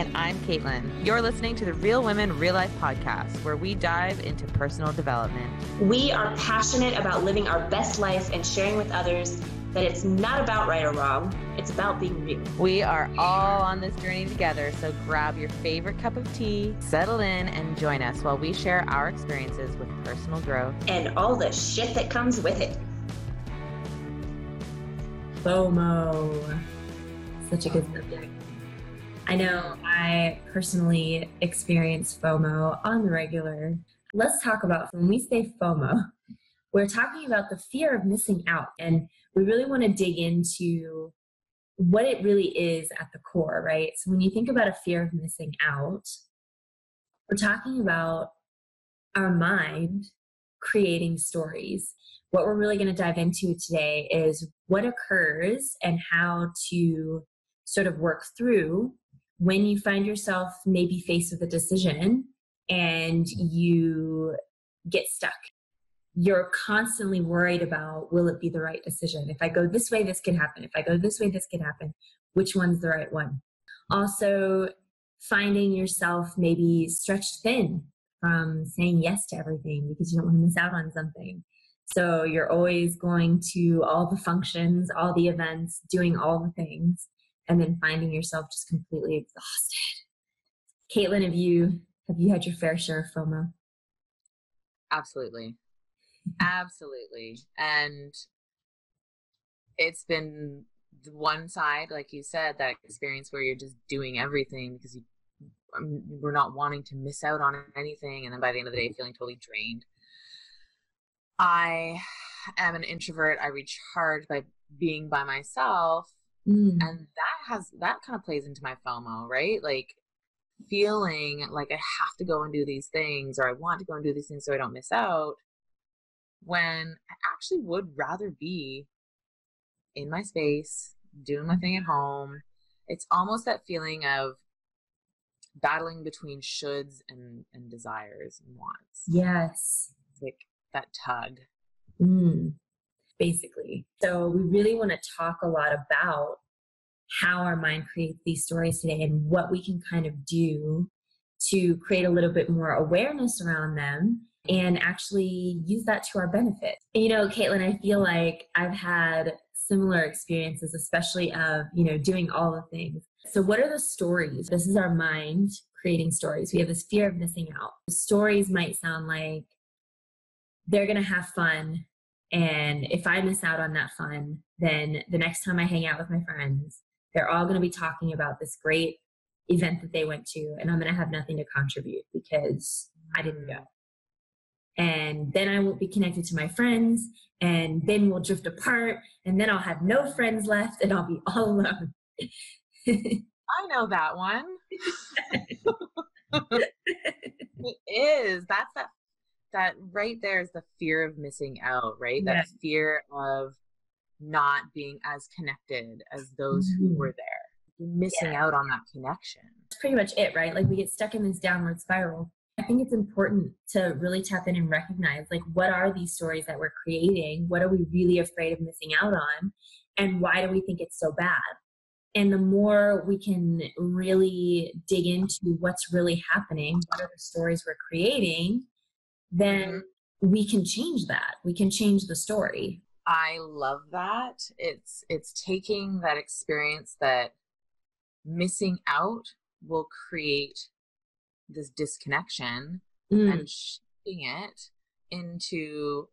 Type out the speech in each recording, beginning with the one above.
And I'm Caitlin. You're listening to the Real Women, Real Life podcast, where we dive into personal development. We are passionate about living our best life and sharing with others that it's not about right or wrong, it's about being real. We are all on this journey together, so grab your favorite cup of tea, settle in, and join us while we share our experiences with personal growth and all the shit that comes with it. FOMO. Such a good subject. I know I personally experience FOMO on the regular. Let's talk about when we say FOMO, we're talking about the fear of missing out. And we really want to dig into what it really is at the core, right? So when you think about a fear of missing out, we're talking about our mind creating stories. What we're really going to dive into today is what occurs and how to sort of work through when you find yourself maybe faced with a decision and you get stuck you're constantly worried about will it be the right decision? If i go this way this could happen. If i go this way this could happen. Which one's the right one? Also finding yourself maybe stretched thin from saying yes to everything because you don't want to miss out on something. So you're always going to all the functions all the events doing all the things and then finding yourself just completely exhausted caitlin have you have you had your fair share of fomo absolutely Absolutely. And it's been one side, like you said, that experience where you're just doing everything because you um, we're not wanting to miss out on anything, and then by the end of the day, feeling totally drained. I am an introvert. I recharge by being by myself, mm. and that has that kind of plays into my FOMO, right? Like feeling like I have to go and do these things, or I want to go and do these things so I don't miss out when I actually would rather be in my space, doing my thing at home. It's almost that feeling of battling between shoulds and, and desires and wants. Yes. It's like that tug. Mm, basically. So we really want to talk a lot about how our mind creates these stories today and what we can kind of do to create a little bit more awareness around them and actually use that to our benefit. You know, Caitlin, I feel like I've had similar experiences, especially of, you know, doing all the things. So, what are the stories? This is our mind creating stories. We have this fear of missing out. Stories might sound like they're going to have fun. And if I miss out on that fun, then the next time I hang out with my friends, they're all going to be talking about this great event that they went to, and I'm going to have nothing to contribute because I didn't go and then I won't be connected to my friends, and then we'll drift apart, and then I'll have no friends left, and I'll be all alone. I know that one. it is. That's that. That right there is the fear of missing out, right? That fear of not being as connected as those mm-hmm. who were there. missing yeah. out on that connection. That's pretty much it, right? Like we get stuck in this downward spiral I think it's important to really tap in and recognize like what are these stories that we're creating? What are we really afraid of missing out on? And why do we think it's so bad? And the more we can really dig into what's really happening, what are the stories we're creating, then mm-hmm. we can change that. We can change the story. I love that. It's it's taking that experience that missing out will create this disconnection mm. and shifting it into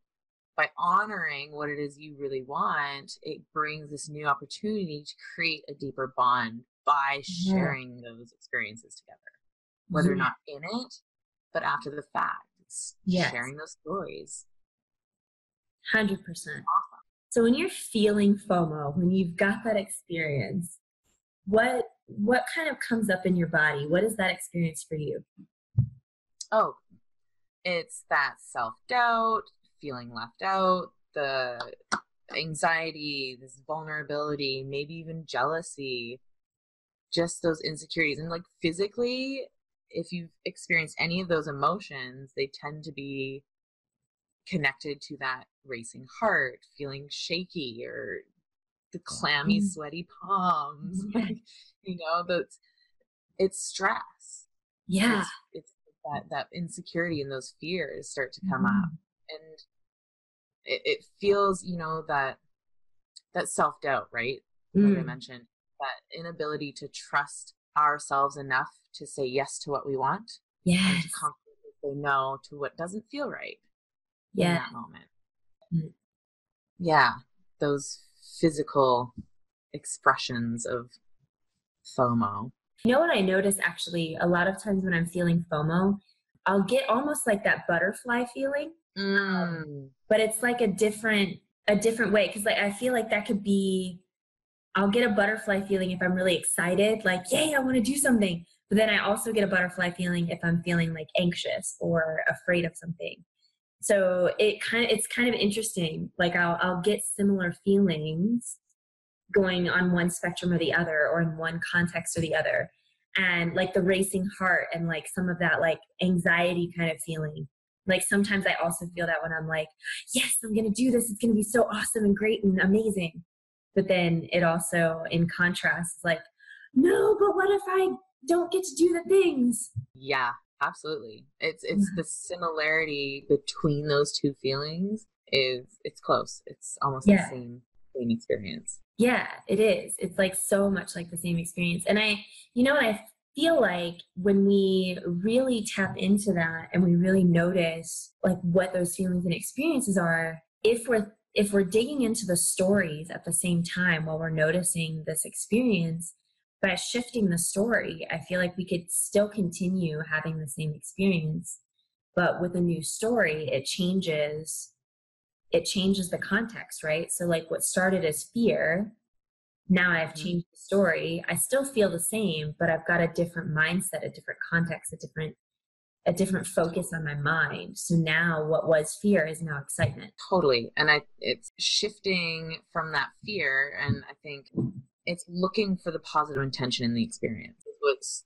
by honoring what it is you really want, it brings this new opportunity to create a deeper bond by sharing yeah. those experiences together. Whether yeah. not in it, but after the fact, it's yes. sharing those stories. 100%. So when you're feeling FOMO, when you've got that experience, what what kind of comes up in your body? What is that experience for you? Oh, it's that self doubt, feeling left out, the anxiety, this vulnerability, maybe even jealousy, just those insecurities. And like physically, if you've experienced any of those emotions, they tend to be connected to that racing heart, feeling shaky or the clammy, mm. sweaty palms. you know, those it's stress. Yeah. It's, it's that that insecurity and those fears start to come mm-hmm. up and it, it, feels you know that that self-doubt right mm. like i mentioned that inability to trust ourselves enough to say yes to what we want yeah and to confidently say no to what doesn't feel right yeah. in that moment mm. yeah those physical expressions of fomo you know what I notice actually a lot of times when I'm feeling FOMO, I'll get almost like that butterfly feeling. Mm. but it's like a different a different way because like I feel like that could be I'll get a butterfly feeling if I'm really excited, like, yay, I want to do something. But then I also get a butterfly feeling if I'm feeling like anxious or afraid of something. So it kind of it's kind of interesting. Like I'll I'll get similar feelings going on one spectrum or the other or in one context or the other and like the racing heart and like some of that like anxiety kind of feeling like sometimes i also feel that when i'm like yes i'm gonna do this it's gonna be so awesome and great and amazing but then it also in contrast is like no but what if i don't get to do the things yeah absolutely it's it's the similarity between those two feelings is it's close it's almost yeah. the same same experience yeah, it is. It's like so much like the same experience. And I, you know, I feel like when we really tap into that and we really notice like what those feelings and experiences are, if we're if we're digging into the stories at the same time while we're noticing this experience, by shifting the story, I feel like we could still continue having the same experience, but with a new story, it changes it changes the context, right? So, like what started as fear, now I've mm-hmm. changed the story. I still feel the same, but I've got a different mindset, a different context, a different a different focus on my mind. So now what was fear is now excitement. Totally. And I it's shifting from that fear and I think it's looking for the positive intention in the experience. What's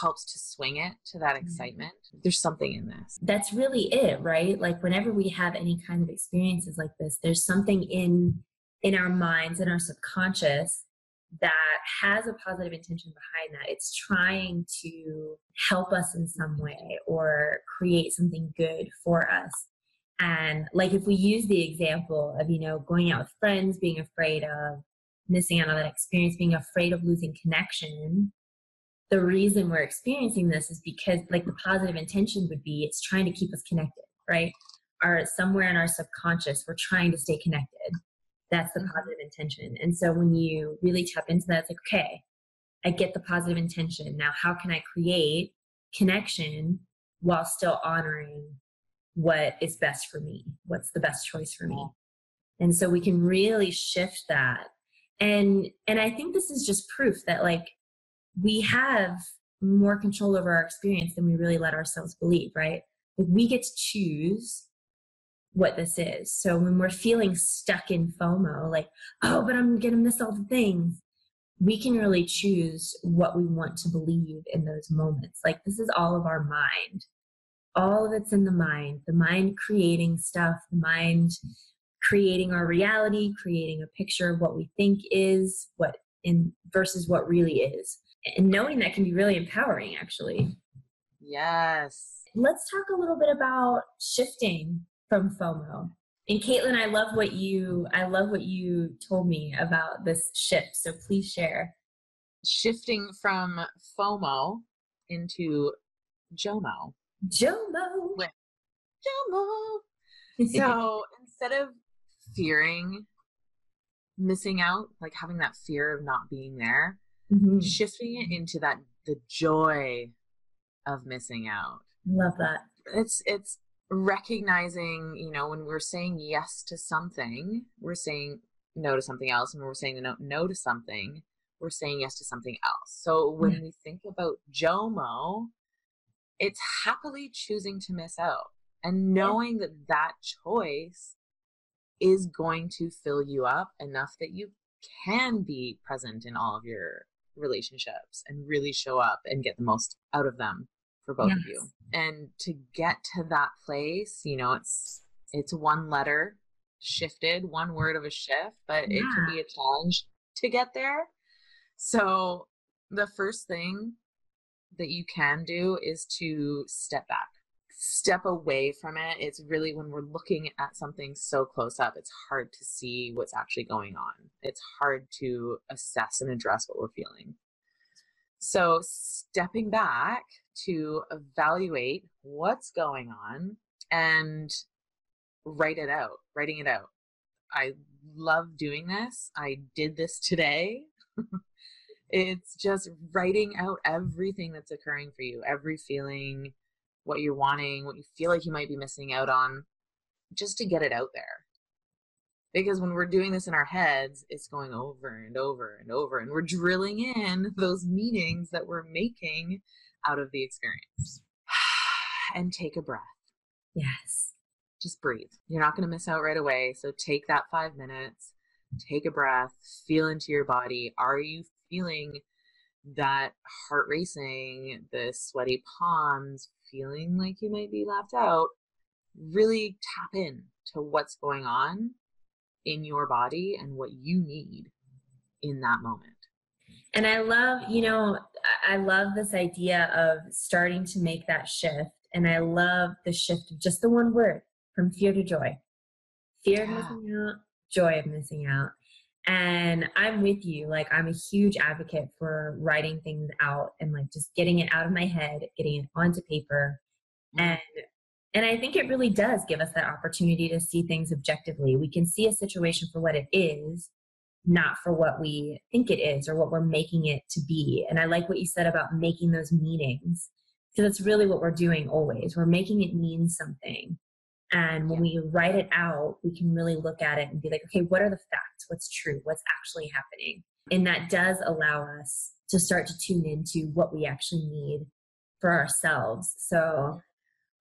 helps to swing it to that mm-hmm. excitement. There's something in this. That's really it, right? Like whenever we have any kind of experiences like this, there's something in in our minds in our subconscious that has a positive intention behind that. It's trying to help us in some way or create something good for us. And like if we use the example of, you know, going out with friends, being afraid of missing out on that experience, being afraid of losing connection, the reason we're experiencing this is because like the positive intention would be it's trying to keep us connected right or somewhere in our subconscious we're trying to stay connected that's the mm-hmm. positive intention. And so when you really tap into that it's like okay i get the positive intention. Now how can i create connection while still honoring what is best for me? What's the best choice for me? And so we can really shift that. And and i think this is just proof that like we have more control over our experience than we really let ourselves believe, right? Like we get to choose what this is. So when we're feeling stuck in FOMO, like, oh, but I'm going to miss all the things, we can really choose what we want to believe in those moments. Like this is all of our mind. All of it's in the mind, the mind creating stuff, the mind creating our reality, creating a picture of what we think is, what in versus what really is and knowing that can be really empowering actually yes let's talk a little bit about shifting from fomo and caitlin i love what you i love what you told me about this shift so please share shifting from fomo into jomo jomo jomo so instead of fearing missing out like having that fear of not being there mm-hmm. shifting it into that the joy of missing out. Love that. It's it's recognizing, you know, when we're saying yes to something, we're saying no to something else, and when we're saying no, no to something, we're saying yes to something else. So when mm-hmm. we think about JOMO, it's happily choosing to miss out and knowing that that choice is going to fill you up enough that you can be present in all of your relationships and really show up and get the most out of them for both yes. of you. And to get to that place, you know, it's it's one letter shifted, one word of a shift, but yeah. it can be a challenge to get there. So the first thing that you can do is to step back step away from it it's really when we're looking at something so close up it's hard to see what's actually going on it's hard to assess and address what we're feeling so stepping back to evaluate what's going on and write it out writing it out. I love doing this. I did this today. It's just writing out everything that's occurring for you every feeling what you're wanting, what you feel like you might be missing out on, just to get it out there. Because when we're doing this in our heads, it's going over and over and over, and we're drilling in those meanings that we're making out of the experience. and take a breath. Yes. Just breathe. You're not going to miss out right away. So take that five minutes, take a breath, feel into your body. Are you feeling that heart racing, the sweaty palms, feeling like you might be left out, really tap in to what's going on in your body and what you need in that moment. And I love, you know, I love this idea of starting to make that shift. And I love the shift of just the one word from fear to joy. Fear yeah. of missing out, joy of missing out. And I'm with you. Like, I'm a huge advocate for writing things out and like just getting it out of my head, getting it onto paper. Mm-hmm. And and I think it really does give us that opportunity to see things objectively. We can see a situation for what it is, not for what we think it is or what we're making it to be. And I like what you said about making those meanings because that's really what we're doing always. We're making it mean something. And when yeah. we write it out, we can really look at it and be like, okay, what are the facts? What's true? What's actually happening? And that does allow us to start to tune into what we actually need for ourselves. So,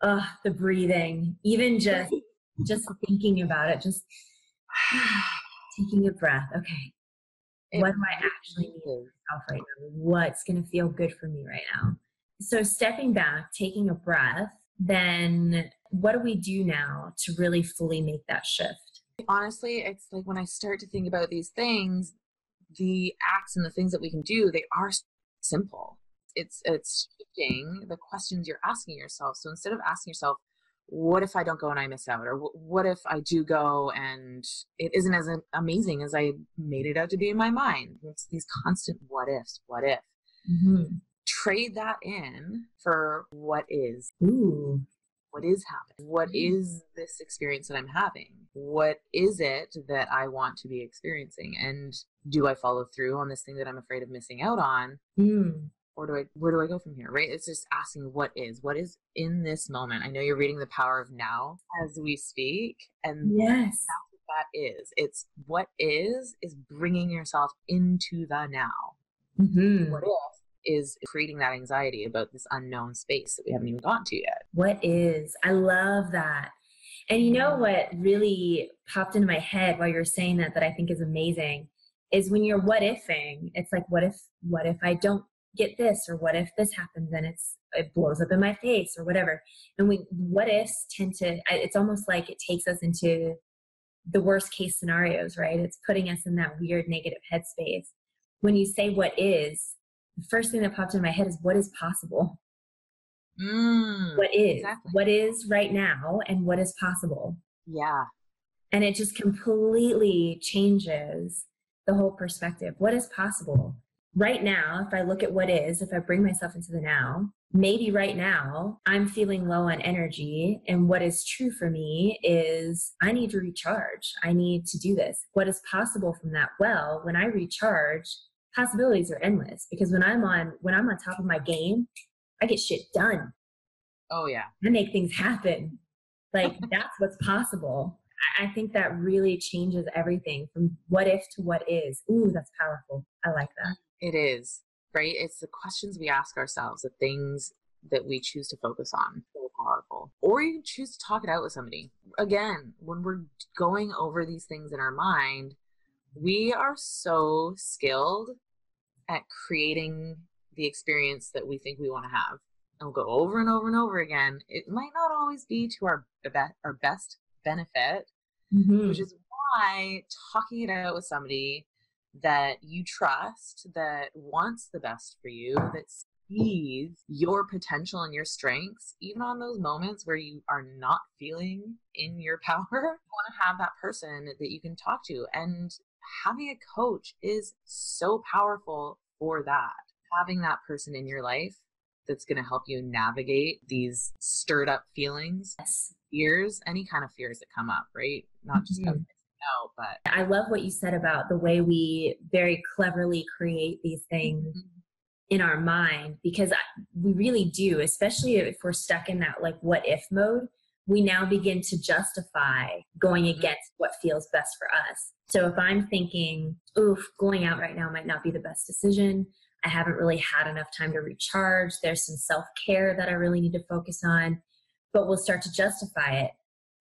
uh, the breathing, even just just thinking about it, just taking a breath. Okay, it what do I actually need myself right now? What's going to feel good for me right now? So, stepping back, taking a breath, then what do we do now to really fully make that shift? Honestly, it's like when I start to think about these things, the acts and the things that we can do, they are simple. It's it's shifting the questions you're asking yourself. So instead of asking yourself, what if I don't go and I miss out? Or what if I do go and it isn't as amazing as I made it out to be in my mind? It's these constant what ifs, what if. Mm-hmm. Trade that in for what is. Ooh what is happening? What mm-hmm. is this experience that I'm having? What is it that I want to be experiencing? And do I follow through on this thing that I'm afraid of missing out on? Mm. Or do I where do I go from here? Right? It's just asking what is, what is in this moment. I know you're reading the power of now as we speak. And yes. that's what that is. It's what is is bringing yourself into the now. Mm-hmm. What if is creating that anxiety about this unknown space that we haven't even gotten to yet. What is? I love that. And you know what really popped into my head while you're saying that that I think is amazing is when you're what ifing, it's like what if what if I don't get this or what if this happens and it's it blows up in my face or whatever. And we what ifs tend to it's almost like it takes us into the worst case scenarios, right? It's putting us in that weird negative headspace. When you say what is, the first thing that popped in my head is what is possible? Mm, what is? Exactly. What is right now and what is possible? Yeah. And it just completely changes the whole perspective. What is possible? Right now, if I look at what is, if I bring myself into the now, maybe right now I'm feeling low on energy. And what is true for me is I need to recharge. I need to do this. What is possible from that? Well, when I recharge, possibilities are endless because when I'm on when I'm on top of my game, I get shit done. Oh yeah. I make things happen. Like that's what's possible. I think that really changes everything from what if to what is. Ooh, that's powerful. I like that. It is, right? It's the questions we ask ourselves, the things that we choose to focus on. So powerful. Or you choose to talk it out with somebody. Again, when we're going over these things in our mind, we are so skilled at creating the experience that we think we want to have. And we'll go over and over and over again. It might not always be to our our best benefit, mm-hmm. which is why talking it out with somebody that you trust, that wants the best for you, that sees your potential and your strengths, even on those moments where you are not feeling in your power. You want to have that person that you can talk to. And having a coach is so powerful for that. Having that person in your life that's going to help you navigate these stirred up feelings, yes. fears, any kind of fears that come up, right? Not just mm-hmm. No, but I love what you said about the way we very cleverly create these things. Mm-hmm in our mind because we really do, especially if we're stuck in that like what if mode. We now begin to justify going mm-hmm. against what feels best for us. So if I'm thinking, oof, going out right now might not be the best decision. I haven't really had enough time to recharge. There's some self care that I really need to focus on. But we'll start to justify it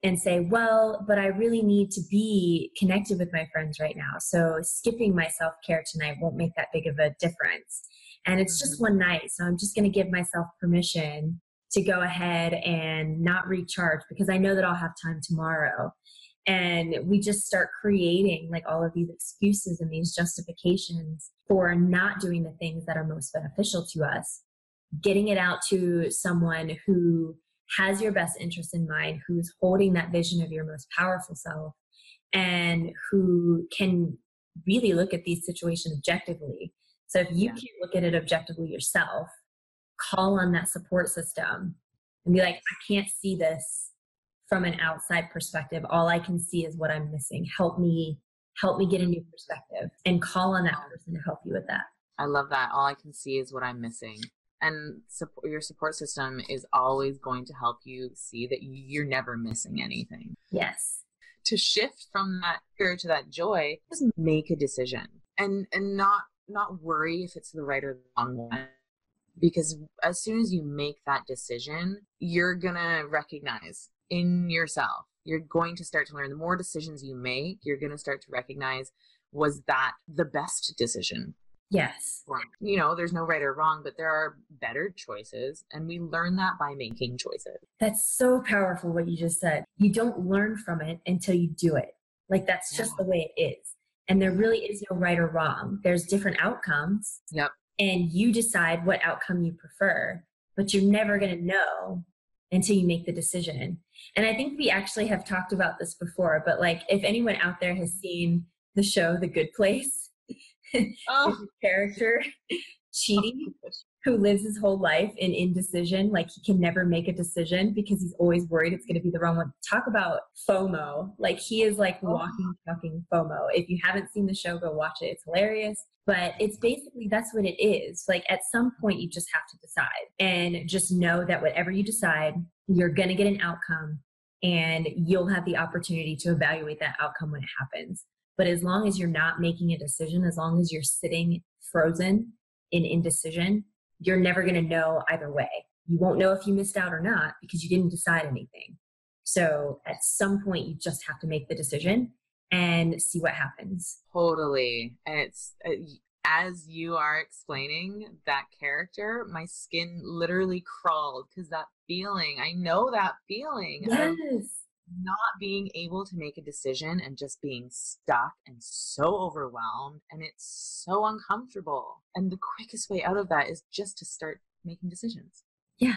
and say, well, but I really need to be connected with my friends right now. So skipping my self care tonight won't make that big of a difference and it's just mm-hmm. one night so i'm just going to give myself permission to go ahead and not recharge because i know that i'll have time tomorrow and we just start creating like all of these excuses and these justifications for not doing the things that are most beneficial to us getting it out to someone who has your best interest in mind who's holding that vision of your most powerful self and who can really look at these situations objectively so if you yeah. can't look at it objectively yourself, call on that support system and be like, I can't see this from an outside perspective. All I can see is what I'm missing. Help me, help me get a new perspective and call on that person to help you with that. I love that. All I can see is what I'm missing. And support, your support system is always going to help you see that you're never missing anything. Yes. To shift from that fear to that joy, just make a decision and and not not worry if it's the right or the wrong one because as soon as you make that decision you're gonna recognize in yourself you're going to start to learn the more decisions you make you're going to start to recognize was that the best decision yes you know there's no right or wrong but there are better choices and we learn that by making choices that's so powerful what you just said you don't learn from it until you do it like that's just yeah. the way it is and there really is no right or wrong. There's different outcomes. Yep. And you decide what outcome you prefer, but you're never going to know until you make the decision. And I think we actually have talked about this before, but like if anyone out there has seen the show The Good Place, oh. character Chidi oh, who lives his whole life in indecision. Like he can never make a decision because he's always worried it's going to be the wrong one. Talk about FOMO. Like he is like oh. walking, talking FOMO. If you haven't seen the show, go watch it. It's hilarious. But it's basically that's what it is. Like at some point, you just have to decide and just know that whatever you decide, you're going to get an outcome and you'll have the opportunity to evaluate that outcome when it happens. But as long as you're not making a decision, as long as you're sitting frozen in indecision, you're never going to know either way. You won't know if you missed out or not because you didn't decide anything. So at some point, you just have to make the decision and see what happens. Totally. And it's uh, as you are explaining that character, my skin literally crawled because that feeling, I know that feeling. Yes not being able to make a decision and just being stuck and so overwhelmed and it's so uncomfortable. And the quickest way out of that is just to start making decisions. Yeah.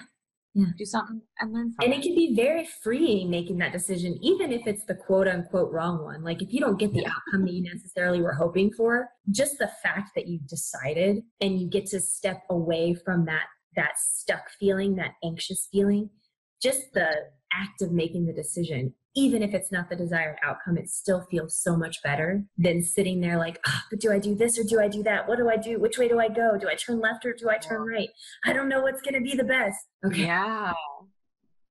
Yeah. Do something and learn from and it. And it can be very freeing making that decision, even if it's the quote unquote wrong one. Like if you don't get the outcome that you necessarily were hoping for, just the fact that you've decided and you get to step away from that that stuck feeling, that anxious feeling, just the act of making the decision, even if it's not the desired outcome, it still feels so much better than sitting there like, oh, but do I do this or do I do that? What do I do? Which way do I go? Do I turn left or do I turn right? I don't know what's going to be the best. Okay. Yeah.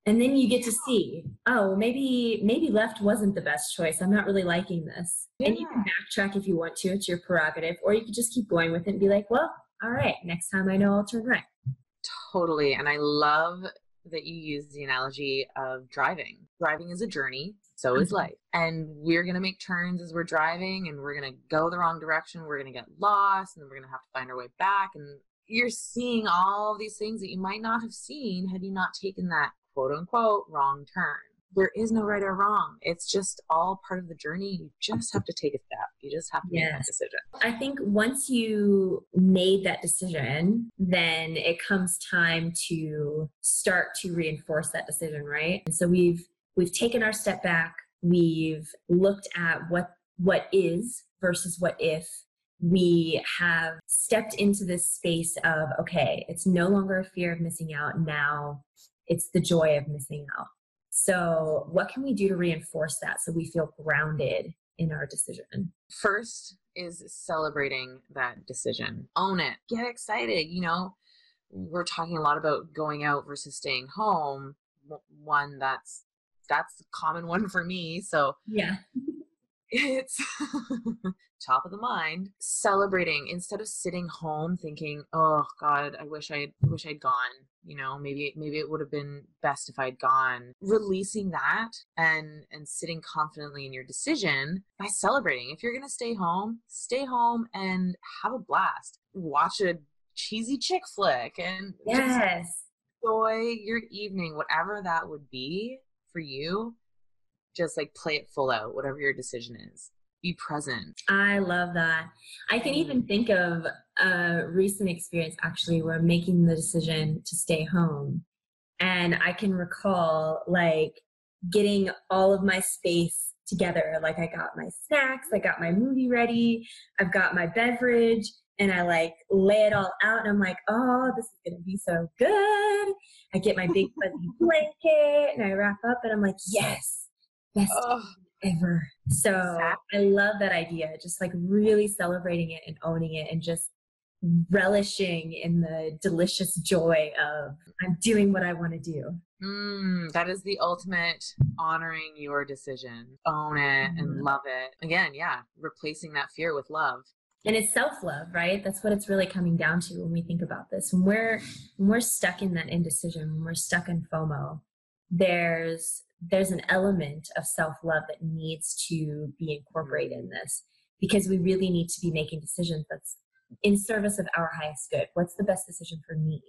And then you get to see, oh, maybe maybe left wasn't the best choice. I'm not really liking this. Yeah. And you can backtrack if you want to. It's your prerogative. Or you could just keep going with it and be like, well, all right, next time I know I'll turn right. Totally. And I love that you use the analogy of driving. Driving is a journey, so is mm-hmm. life. And we're going to make turns as we're driving and we're going to go the wrong direction. We're going to get lost and we're going to have to find our way back. And you're seeing all these things that you might not have seen had you not taken that quote unquote wrong turn. There is no right or wrong. It's just all part of the journey. You just have to take a step. You just have to yes. make that decision. I think once you made that decision, then it comes time to start to reinforce that decision, right? And so we've we've taken our step back. We've looked at what what is versus what if we have stepped into this space of okay it's no longer a fear of missing out now it's the joy of missing out so, what can we do to reinforce that so we feel grounded in our decision? First is celebrating that decision. Own it. Get excited. You know, we're talking a lot about going out versus staying home. One that's that's a common one for me. So, yeah. It's top of the mind celebrating instead of sitting home thinking oh god i wish i wish i'd gone you know maybe maybe it would have been best if i'd gone. Releasing that and and sitting confidently in your decision by celebrating. If you're going to stay home stay home and have a blast. Watch a cheesy chick flick and yes. enjoy your evening whatever that would be for you just like play it full out whatever your decision is. Be present. I love that. I can even think of a recent experience actually where I'm making the decision to stay home and i can recall like getting all of my space together. Like i got my snacks i got my movie ready i've got my beverage and i like lay it all out and i'm like oh this is gonna be so good. I get my big fuzzy blanket and i wrap up and i'm like yes best oh. ever. So exactly. I love that idea. Just like really celebrating it and owning it and just relishing in the delicious joy of I'm doing what I want to do. Mm, that is the ultimate honoring your decision. Own it mm-hmm. and love it. Again, yeah, replacing that fear with love. And it's self-love, right? That's what it's really coming down to when we think about this. When we're when we're stuck in that indecision, when we're stuck in FOMO, there's there's an element of self love that needs to be incorporated in this because we really need to be making decisions that's in service of our highest good. What's the best decision for me?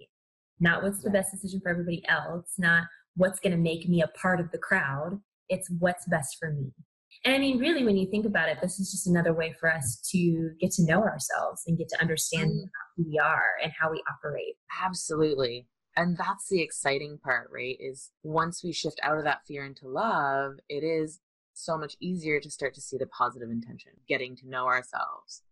Not what's the best decision for everybody else, not what's going to make me a part of the crowd. It's what's best for me. And I mean, really, when you think about it, this is just another way for us to get to know ourselves and get to understand mm. who we are and how we operate. Absolutely and that's the exciting part right is once we shift out of that fear into love it is so much easier to start to see the positive intention getting to know ourselves.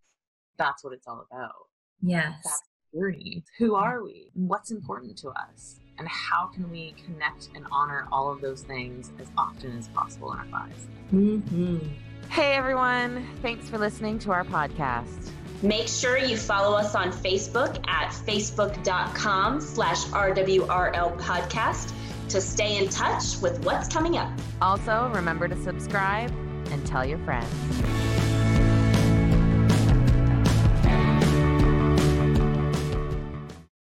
That's what it's all about. Yes. That's the journey who are we? What's important to us? And how can we connect and honor all of those things as often as possible in our lives? Mm-hmm. hey everyone. Thanks for listening to our podcast Make sure you follow us on Facebook at facebook.com slash RWRL podcast to stay in touch with what's coming up. Also, remember to subscribe and tell your friends.